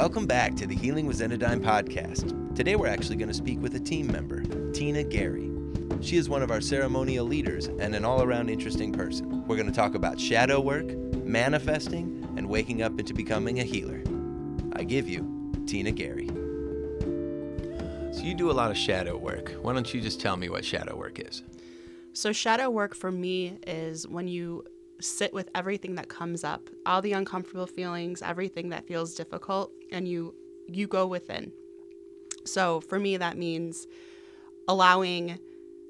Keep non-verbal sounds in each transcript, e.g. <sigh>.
Welcome back to the Healing with Xenodyne podcast. Today we're actually going to speak with a team member, Tina Gary. She is one of our ceremonial leaders and an all around interesting person. We're going to talk about shadow work, manifesting, and waking up into becoming a healer. I give you Tina Gary. So, you do a lot of shadow work. Why don't you just tell me what shadow work is? So, shadow work for me is when you sit with everything that comes up, all the uncomfortable feelings, everything that feels difficult, and you you go within. So for me that means allowing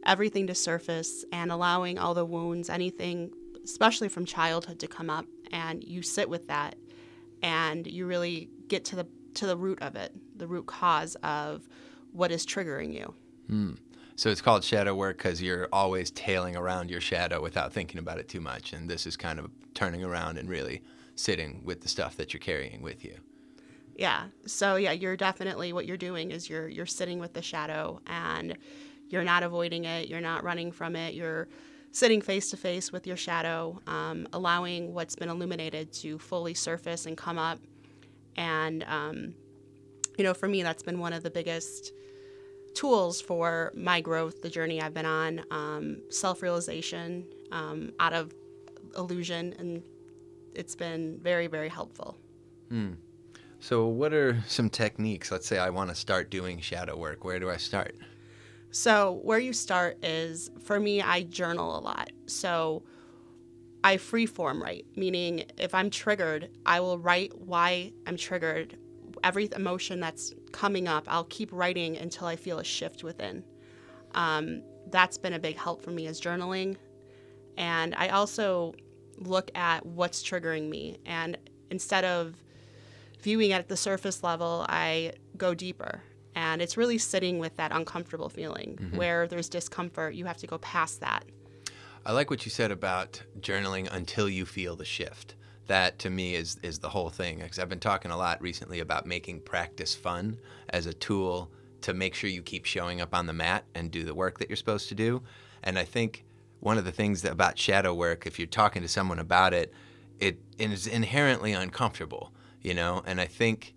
everything to surface and allowing all the wounds, anything especially from childhood to come up and you sit with that and you really get to the to the root of it, the root cause of what is triggering you. Hmm. So it's called shadow work because you're always tailing around your shadow without thinking about it too much. And this is kind of turning around and really sitting with the stuff that you're carrying with you. Yeah. So yeah, you're definitely what you're doing is you're you're sitting with the shadow and you're not avoiding it. You're not running from it. You're sitting face to face with your shadow, um, allowing what's been illuminated to fully surface and come up. And um, you know, for me, that's been one of the biggest tools for my growth, the journey I've been on, um, self realization um, out of illusion, and it's been very, very helpful. Hmm. So, what are some techniques? Let's say I want to start doing shadow work. Where do I start? So, where you start is for me, I journal a lot. So, I freeform write, meaning if I'm triggered, I will write why I'm triggered, every emotion that's coming up, I'll keep writing until I feel a shift within. Um, that's been a big help for me is journaling. And I also look at what's triggering me. And instead of viewing it at the surface level, I go deeper. And it's really sitting with that uncomfortable feeling mm-hmm. where there's discomfort. You have to go past that. I like what you said about journaling until you feel the shift that to me is is the whole thing because I've been talking a lot recently about making practice fun as a tool to make sure you keep showing up on the mat and do the work that you're supposed to do. And I think one of the things about shadow work, if you're talking to someone about it, it is inherently uncomfortable, you know. And I think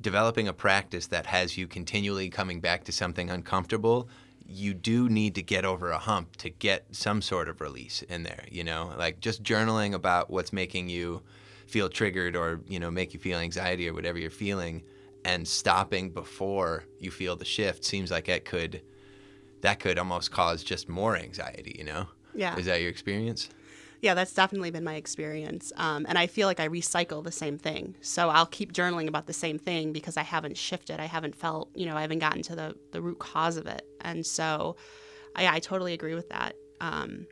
developing a practice that has you continually coming back to something uncomfortable you do need to get over a hump to get some sort of release in there, you know? Like just journaling about what's making you feel triggered or, you know, make you feel anxiety or whatever you're feeling and stopping before you feel the shift seems like it could that could almost cause just more anxiety, you know? Yeah. Is that your experience? Yeah, that's definitely been my experience. Um, and I feel like I recycle the same thing. So I'll keep journaling about the same thing because I haven't shifted. I haven't felt, you know, I haven't gotten to the, the root cause of it. And so I, I totally agree with that. Um,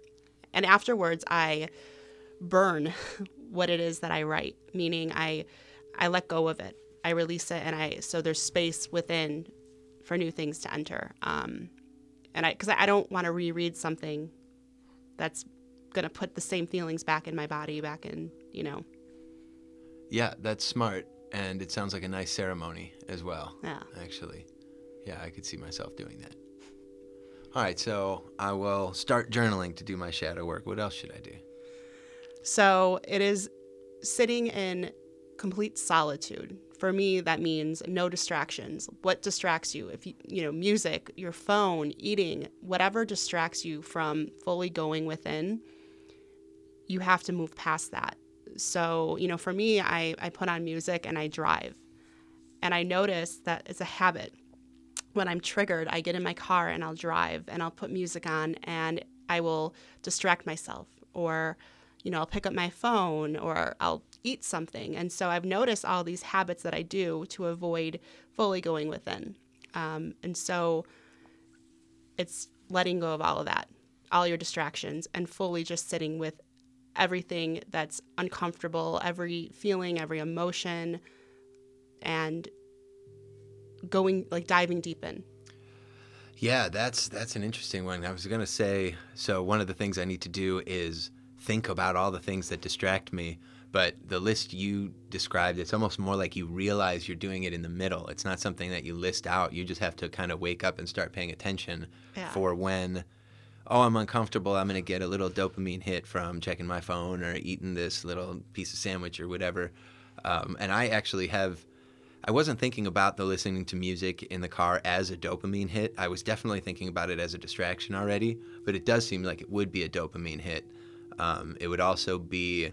and afterwards, I burn <laughs> what it is that I write, meaning I, I let go of it. I release it, and I so there's space within for new things to enter. Um, and I, because I, I don't want to reread something that's going to put the same feelings back in my body, back in, you know. Yeah, that's smart. And it sounds like a nice ceremony as well. Yeah. Actually. Yeah, I could see myself doing that. All right, so I will start journaling to do my shadow work. What else should I do? So it is sitting in complete solitude. For me, that means no distractions. What distracts you? If you, you know, music, your phone, eating, whatever distracts you from fully going within, you have to move past that. So, you know, for me, I, I put on music and I drive. And I notice that it's a habit. When I'm triggered, I get in my car and I'll drive and I'll put music on and I will distract myself or, you know, I'll pick up my phone or I'll eat something. And so I've noticed all these habits that I do to avoid fully going within. Um, and so it's letting go of all of that, all your distractions, and fully just sitting with everything that's uncomfortable, every feeling, every emotion, and going like diving deep in. Yeah, that's that's an interesting one. I was gonna say so. One of the things I need to do is think about all the things that distract me. But the list you described, it's almost more like you realize you're doing it in the middle. It's not something that you list out. You just have to kind of wake up and start paying attention yeah. for when oh, I'm uncomfortable. I'm going to get a little dopamine hit from checking my phone or eating this little piece of sandwich or whatever. Um, and I actually have I wasn't thinking about the listening to music in the car as a dopamine hit. I was definitely thinking about it as a distraction already, but it does seem like it would be a dopamine hit. Um, it would also be,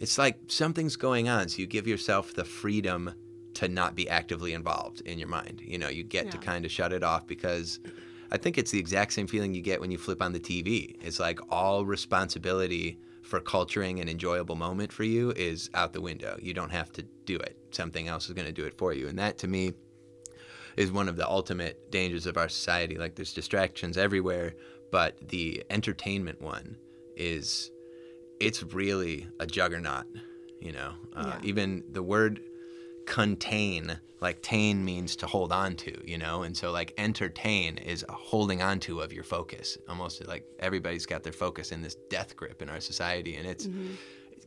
it's like something's going on. So you give yourself the freedom to not be actively involved in your mind. You know, you get to kind of shut it off because I think it's the exact same feeling you get when you flip on the TV. It's like all responsibility for culturing an enjoyable moment for you is out the window. You don't have to do it. Something else is going to do it for you. And that to me is one of the ultimate dangers of our society. Like there's distractions everywhere, but the entertainment one is it's really a juggernaut, you know. Uh, Yeah. even the word contain like tain means to hold on to you know? And so like entertain is a holding on to of your focus. Almost like everybody's got their focus in this death grip in our society and it's mm-hmm.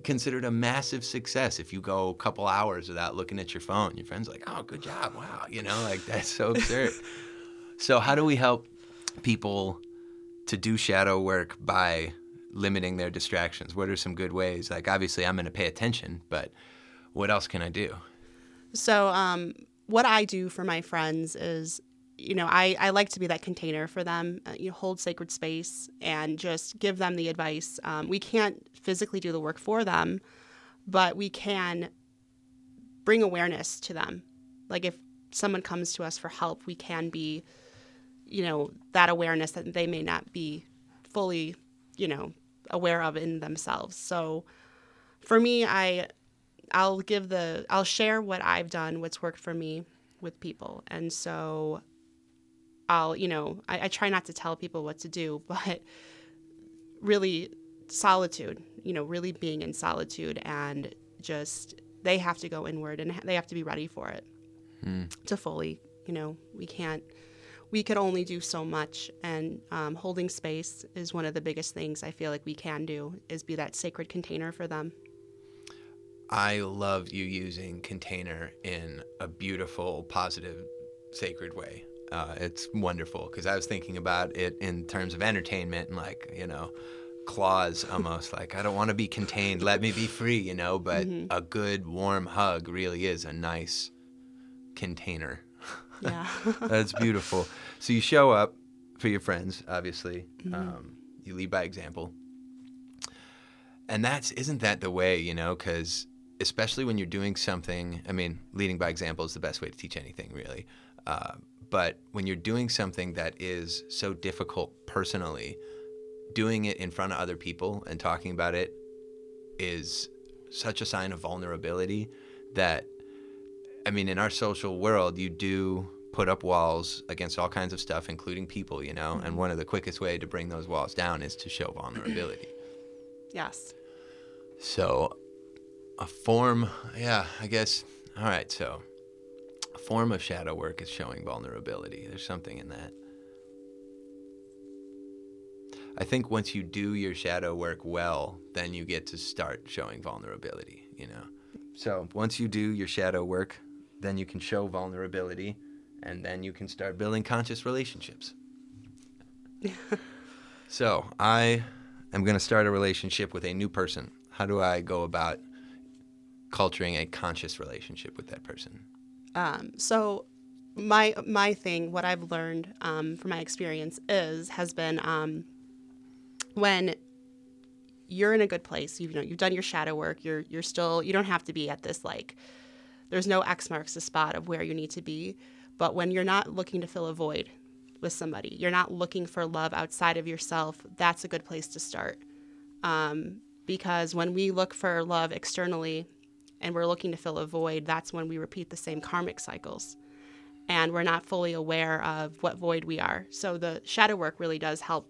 considered a massive success if you go a couple hours without looking at your phone. Your friends like oh good job. Wow you know? Like that's so absurd. <laughs> So how do we help people to do shadow work by limiting their distractions? What are some good ways? Like obviously i'm going to pay attention but what else can i do So, um, what I do for my friends is, you know, I, I like to be that container for them. Uh, you hold sacred space and just give them the advice. Um, we can't physically do the work for them, but we can bring awareness to them. Like if someone comes to us for help, we can be, you know, that awareness that they may not be fully, you know, aware of in themselves. So for me, I I'll give the I'll share what I've done, what's worked for me with people. And so I'll, you know, I, I try not to tell people what to do, <laughs> but really solitude, you know, really being in solitude and just they have to go inward and they have to be ready for it to fully, you know, we can't we could only do so much. And um, holding space is one of the biggest things i feel like we can do is be that sacred container for them I love you using container in a beautiful, positive, sacred way. Uh, it's wonderful because I was thinking about it in terms of entertainment and like, you know, claws <laughs> almost like, I don't want to be contained. Let me be free, you know, but a good, warm hug really is a nice container. <laughs> yeah That's beautiful. So you show up for your friends, obviously. Um, you lead by example, and that's isn't that the way, you know? Because especially when you're doing something, I mean, leading by example is the best way to teach anything, really. Uh, but when you're doing something that is so difficult personally, doing it in front of other people and talking about it is such a sign of vulnerability that I mean, in our social world, you do put up walls against all kinds of stuff, including people, you know. And one of the quickest way to bring those walls down is to show vulnerability. yes so, a form, yeah, I guess. All right, so a form of shadow work is showing vulnerability. There's something in that. I think once you do your shadow work well, then you get to start showing vulnerability, you know. So, once you do your shadow work, then you can show vulnerability and then you can start building conscious relationships. <laughs> so, I am going to start a relationship with a new person. How do I go about culturing a conscious relationship with that person? Um, so my my thing, what I've learned um, from my experience is has been um, when you're in a good place. You know, you've done your shadow work. You're you're still. You don't have to be at this like. There's no X marks the spot of where you need to be. But when you're not looking to fill a void with somebody, you're not looking for love outside of yourself. That's a good place to start. Um, because when we look for love externally, and we're looking to fill a void, that's when we repeat the same karmic cycles. And we're not fully aware of what void we are. So the shadow work really does help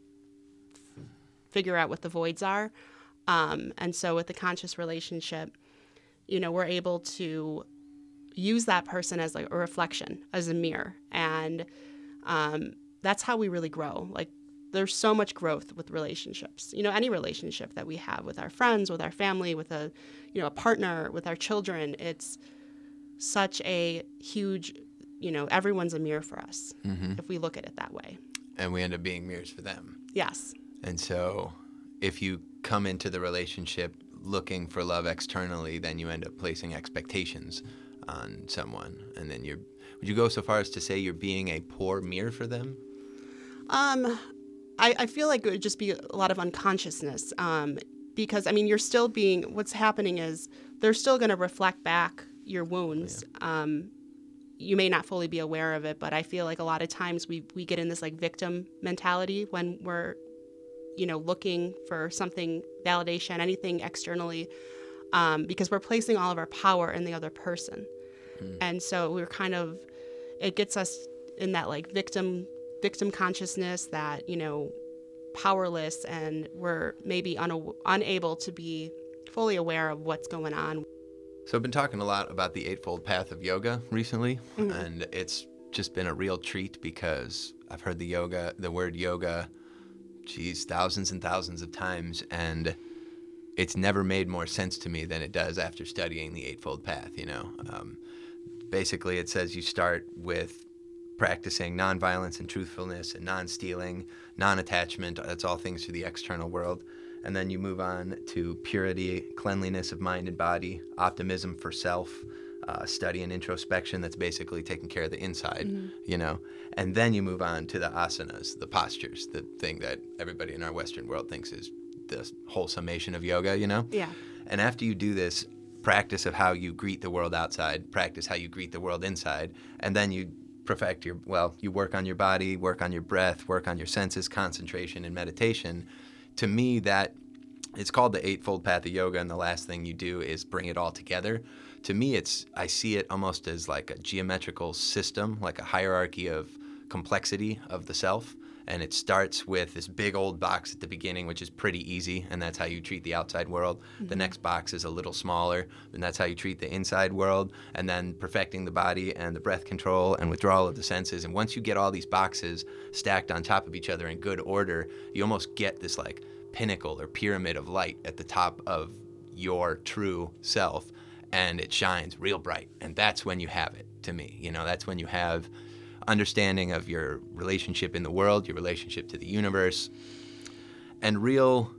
figure out what the voids are. Um, and so with the conscious relationship, you know, we're able to use that person as like a reflection, as a mirror. And um, that's how we really grow. Like there's so much growth with relationships. You know, any relationship that we have with our friends, with our family, with a, you know, a partner, with our children, it's such a huge, you know, everyone's a mirror for us if we look at it that way. And we end up being mirrors for them. Yes. And so, if you come into the relationship looking for love externally, then you end up placing expectations on someone, and then you're. Would you go so far as to say you're being a poor mirror for them? Um, I, I feel like it would just be a lot of unconsciousness. Um, because I mean, you're still being. What's happening is they're still going to reflect back your wounds. Um, you may not fully be aware of it, but I feel like a lot of times we we get in this like victim mentality when we're, you know, looking for something validation, anything externally, um, because we're placing all of our power in the other person, and so we're kind of, it gets us in that like victim victim consciousness that you know powerless and we're maybe una- unable to be fully aware of what's going on So I've been talking a lot about the Eightfold Path of Yoga recently, and it's just been a real treat because I've heard the yoga, the word yoga, geez, thousands and thousands of times, and it's never made more sense to me than it does after studying the Eightfold Path. You know, um, basically, it says you start with practicing nonviolence and truthfulness and non-stealing, non-attachment. That's all things to the external world. And then you move on to purity, cleanliness of mind and body, optimism for self, uh, study and introspection. That's basically taking care of the inside, you know. And then you move on to the asanas, the postures, the thing that everybody in our Western world thinks is the whole summation of yoga, you know. yeah And after you do this practice of how you greet the world outside, practice how you greet the world inside, and then you perfect your, well, you work on your body, work on your breath, work on your senses, concentration, and meditation. To me, that it's called the Eightfold Path of Yoga, and the last thing you do is bring it all together. To me, it's, I see it almost as like a geometrical system, like a hierarchy of complexity of the self and it starts with this big old box at the beginning, which is pretty easy, and that's how you treat the outside world. The mm-hmm. next box is a little smaller, and that's how you treat the inside world, and then perfecting the body and the breath control and withdrawal of the senses. And once you get all these boxes stacked on top of each other in good order, you almost get this like pinnacle or pyramid of light at the top of your true self, and it shines real bright. And that's when you have it to me. You know, that's when you have understanding of your relationship in the world, your relationship to the universe, and real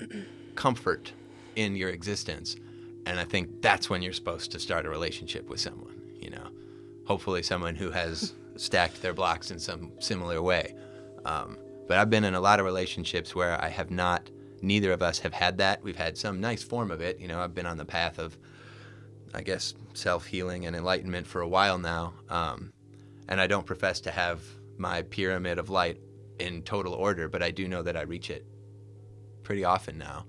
comfort in your existence. And I think that's when you're supposed to start a relationship with someone, you know, hopefully someone who has <laughs> stacked their blocks in some similar way. Um, but I've been in a lot of relationships where I have not, neither of us have had that. We've had some nice form of it. You know, I've been on the path of, I guess, self healing and enlightenment for a while now. Um, and I don't profess to have my pyramid of light in total order, but I do know that I reach it pretty often now.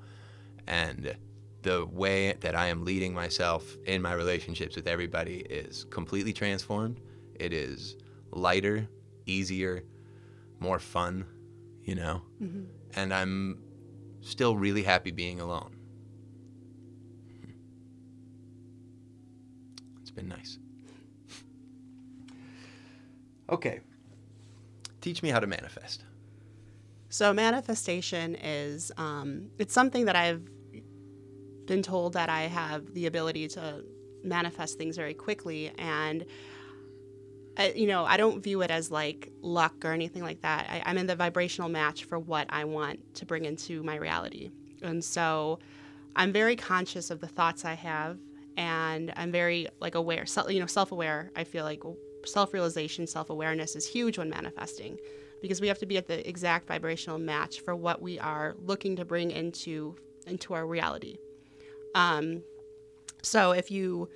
And the way that I am leading myself in my relationships with everybody is completely transformed. It is lighter, easier, more fun, you know? Mm-hmm. And I'm still really happy being alone. Hmm. It's been nice. Okay. Teach me how to manifest. So manifestation is um, it's something that I've been told that I have the ability to manifest things very quickly, and I, you know I don't view it as like luck or anything like that. I, I'm in the vibrational match for what I want to bring into my reality, and so I'm very conscious of the thoughts I have, and I'm very like aware, self, you know, self-aware. I feel like self-realization, self-awareness is huge when manifesting because we have to be at the exact vibrational match for what we are looking to bring into into our reality. Um, so if you,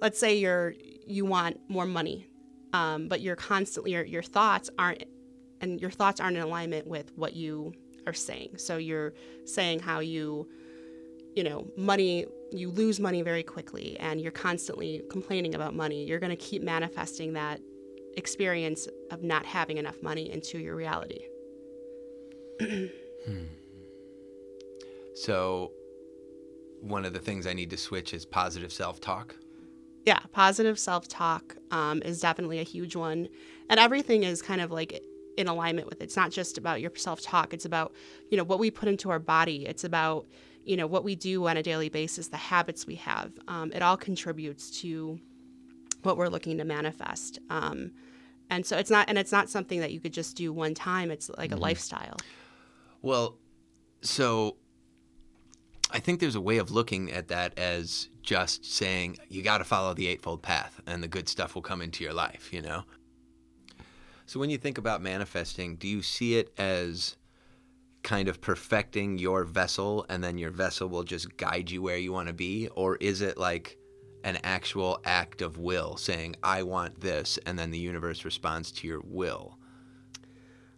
let's say you're you want more money, um, but you're constantly your your thoughts aren't and your thoughts aren't in alignment with what you are saying. So you're saying how you, you know, money you lose money very quickly, and you're constantly complaining about money. You're going to keep manifesting that experience of not having enough money into your reality. <clears throat> So, one of the things I need to switch is positive self talk. Yeah, positive self talk um, is definitely a huge one. And everything is kind of like in alignment with it. It's not just about your self talk, it's about, you know, what we put into our body. It's about, you know, what we do on a daily basis, the habits we have. Um, it all contributes to what we're looking to manifest. Um, and so it's not, and it's not something that you could just do one time. It's like a lifestyle. Well, so I think there's a way of looking at that as just saying you got to follow the eightfold path and the good stuff will come into your life, you know? So when you think about manifesting, do you see it as kind of perfecting your vessel and then your vessel will just guide you where you want to be? Or is it like an actual act of will saying, I want this, and then the universe responds to your will?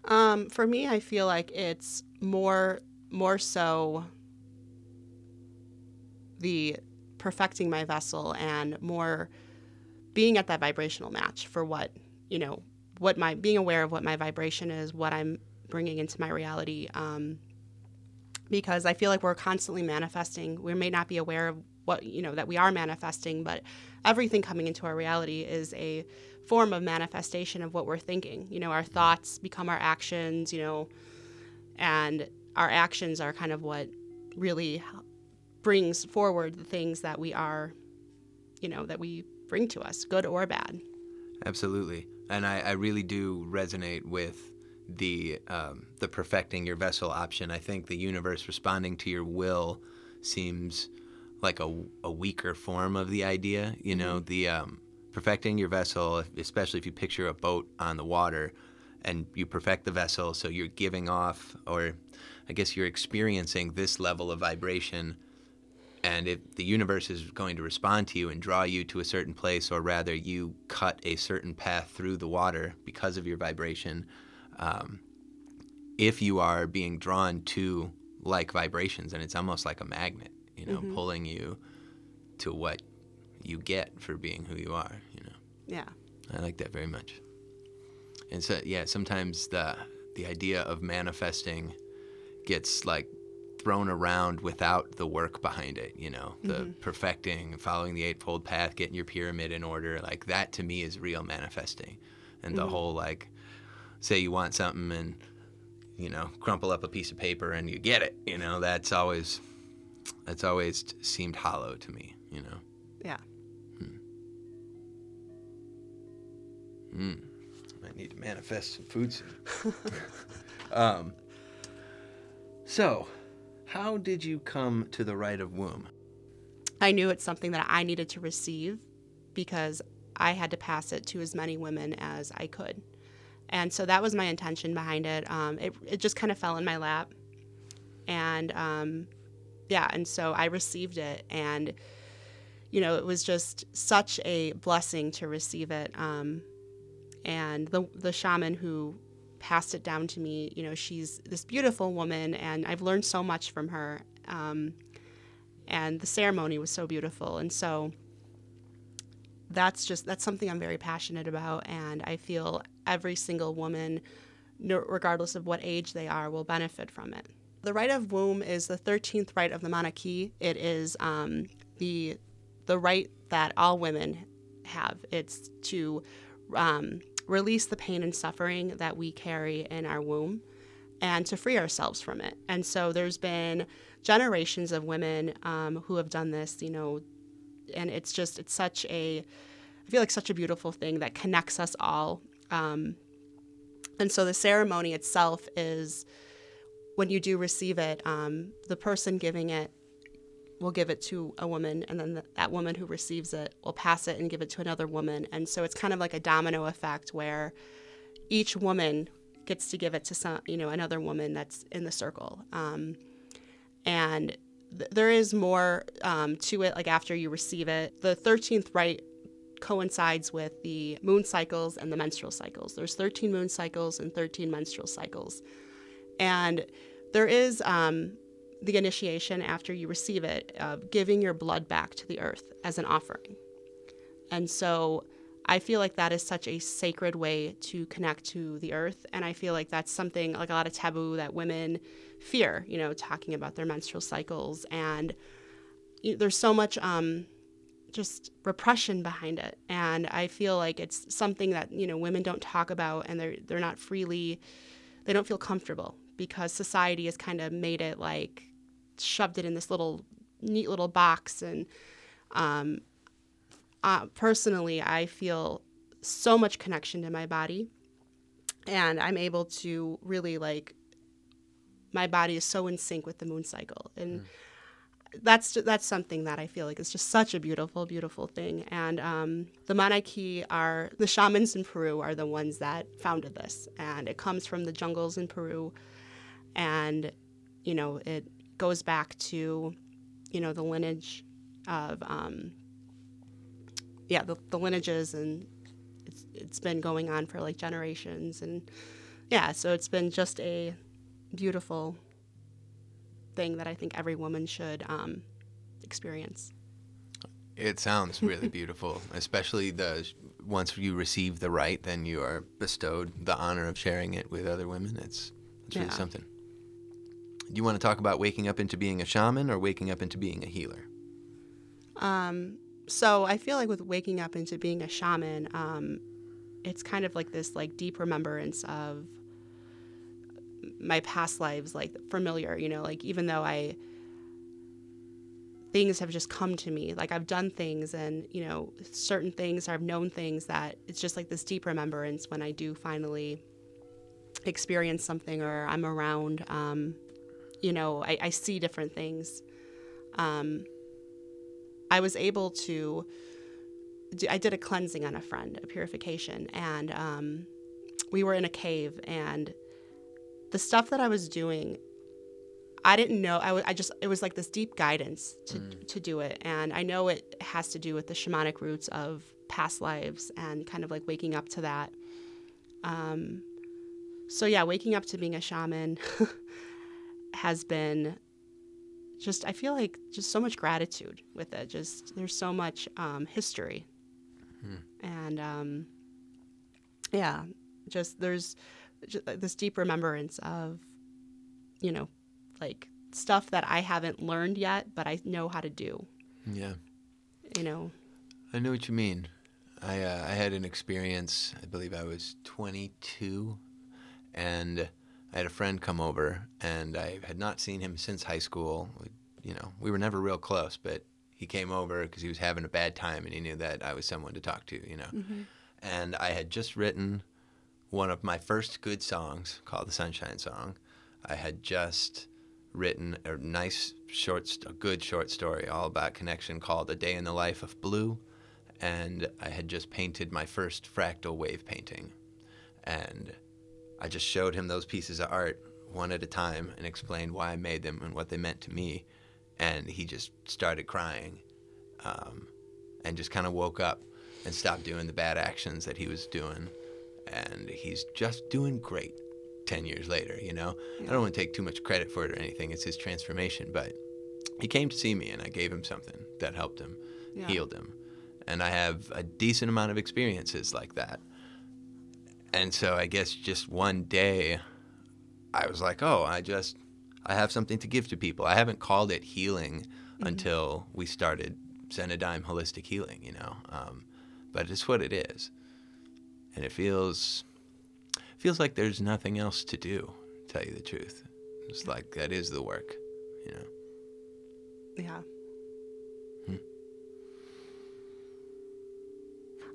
Um, for me, I feel like it's more more so the perfecting my vessel and more being at that vibrational match for what you know what my being aware of what my vibration is what i'm bringing into my reality um, because i feel like we're constantly manifesting. We may not be aware of what you know that we are manifesting but everything coming into our reality is a form of manifestation of what we're thinking. You know our thoughts become our actions you know and our actions are kind of what really brings forward the things that we are, you know, that we bring to us, good or bad. Absolutely, and I, I really do resonate with the um, the perfecting your vessel option. I think the universe responding to your will seems like a, a weaker form of the idea. You know, mm-hmm. the um, perfecting your vessel, especially if you picture a boat on the water, and you perfect the vessel, so you're giving off, or I guess you're experiencing this level of vibration and if the universe is going to respond to you and draw you to a certain place, or rather, you cut a certain path through the water because of your vibration, um, if you are being drawn to like vibrations, and it's almost like a magnet, you know, mm-hmm. pulling you to what you get for being who you are, you know. Yeah. I like that very much. And so, yeah, sometimes the the idea of manifesting gets like thrown around without the work behind it, you know, the mm-hmm. perfecting, following the eightfold path, getting your pyramid in order. Like that to me is real manifesting. And mm-hmm. the whole like say you want something and you know, crumple up a piece of paper and you get it, you know, that's always that's always seemed hollow to me, you know. Yeah. Hmm. Hmm. I need to manifest some food soon. <laughs> um, so, how did you come to the rite of womb? I knew it's something that I needed to receive because I had to pass it to as many women as I could. And so that was my intention behind it. Um, it, it just kind of fell in my lap. And um, yeah, and so I received it. And, you know, it was just such a blessing to receive it. Um, and the, the shaman who passed it down to me. You know, she's this beautiful woman, and I've learned so much from her. Um, and the ceremony was so beautiful, and so that's just that's something I'm very passionate about, and I feel every single woman, regardless of what age they are, will benefit from it. The rite of womb is the 13th rite of the Kea. It is um, the the right that all women have. It's to um, release the pain and suffering that we carry in our womb and to free ourselves from it. And so there's been generations of women um, who have done this, you know, and it's just, it's such a, I feel like such a beautiful thing that connects us all. Um, and so the ceremony itself is when you do receive it, um, the person giving it will give it to a woman, and then the, that woman who receives it will pass it and give it to another woman. And so it's kind of like a domino effect where each woman gets to give it to some, you know, another woman that's in the circle. Um, and th- there is more um, to it, like after you receive it. The 13th rite coincides with the moon cycles and the menstrual cycles. There's 13 moon cycles and 13 menstrual cycles. And there is um, the initiation after you receive it of giving your blood back to the earth as an offering. And so I feel like that is such a sacred way to connect to the earth. And I feel like that's something like a lot of taboo that women fear, you know, talking about their menstrual cycles. And there's so much um, just repression behind it. And I feel like it's something that, you know, women don't talk about and they're, they're not freely, they don't feel comfortable because society has kind of made it like shoved it in this little neat little box and um, uh, personally i feel so much connection to my body and i'm able to really like my body is so in sync with the moon cycle and mm. that's that's something that I feel like is just such a beautiful, beautiful thing. And um, the Munay-Ki are the shamans in Peru are the ones that founded this, and it comes from the jungles in Peru, and you know it goes back to you know the lineage of um, yeah the, the lineages and it's, it's been going on for like generations and yeah so it's been just a beautiful thing that I think every woman should um, experience. It sounds really <laughs> beautiful, especially the once you receive the rite, then you are bestowed the honor of sharing it with other women. It's it's really Yeah. something. Do you want to talk about waking up into being a shaman or waking up into being a healer? Um, so I feel like with waking up into being a shaman, um, it's kind of like this like deep remembrance of my past lives, like familiar, you know, like even though I things have just come to me, like I've done things and, you know, certain things, or I've known things that it's just like this deep remembrance when I do finally experience something or I'm around, um, you know, I, I see different things. Um, I was able to. Do, I did a cleansing on a friend, a purification, and um, we were in a cave. And the stuff that I was doing, I didn't know. I wa- I just it was like this deep guidance to to do it, and I know it has to do with the shamanic roots of past lives and kind of like waking up to that. Um, so yeah, waking up to being a shaman <laughs> has been just I feel like just so much gratitude with it. Just there's so much um, history, and um, yeah, just there's just this deep remembrance of, you know, like stuff that I haven't learned yet, but I know how to do. Yeah. You know, I know what you mean. I uh, I had an experience. I believe I was 22, and I had a friend come over, and I had not seen him since high school. We- You know, we were never real close, but he came over because he was having a bad time, and he knew that I was someone to talk to. You know, mm-hmm. and I had just written one of my first good songs called the Sunshine Song. I had just written a nice short, a good short story all about connection called "A Day in the Life of Blue," and I had just painted my first fractal wave painting, and I just showed him those pieces of art one at a time and explained why I made them and what they meant to me, and he just started crying, um, and just kind of woke up and stopped doing the bad actions that he was doing, and he's just doing great. 10 years later, you know? I don't want to take too much credit for it or anything. It's his transformation, but he came to see me and I gave him something that helped him, Yeah. healed him. And I have a decent amount of experiences like that. And so I guess just one day I was like, "Oh, I just I have something to give to people." I haven't called it healing until we started Zenadime holistic healing, you know. Um, but it's what it is. And it feels feels like there's nothing else to do, to tell you the truth. It's like that is the work, you know. yeah. Hmm.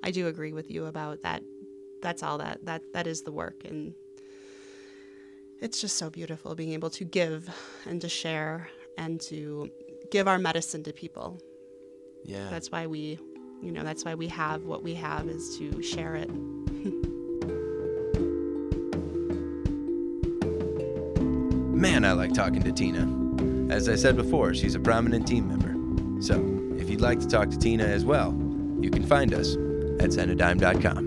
I do agree with you about that. That's all that that that is the work, and it's just so beautiful being able to give and to share and to give our medicine to people. Yeah. That's why we, you know, that's why we have what we have is to share it. <laughs> Man, I like talking to Tina. As I said before, she's a prominent team member. So, if you'd like to talk to Tina as well, you can find us at Zenadime.com.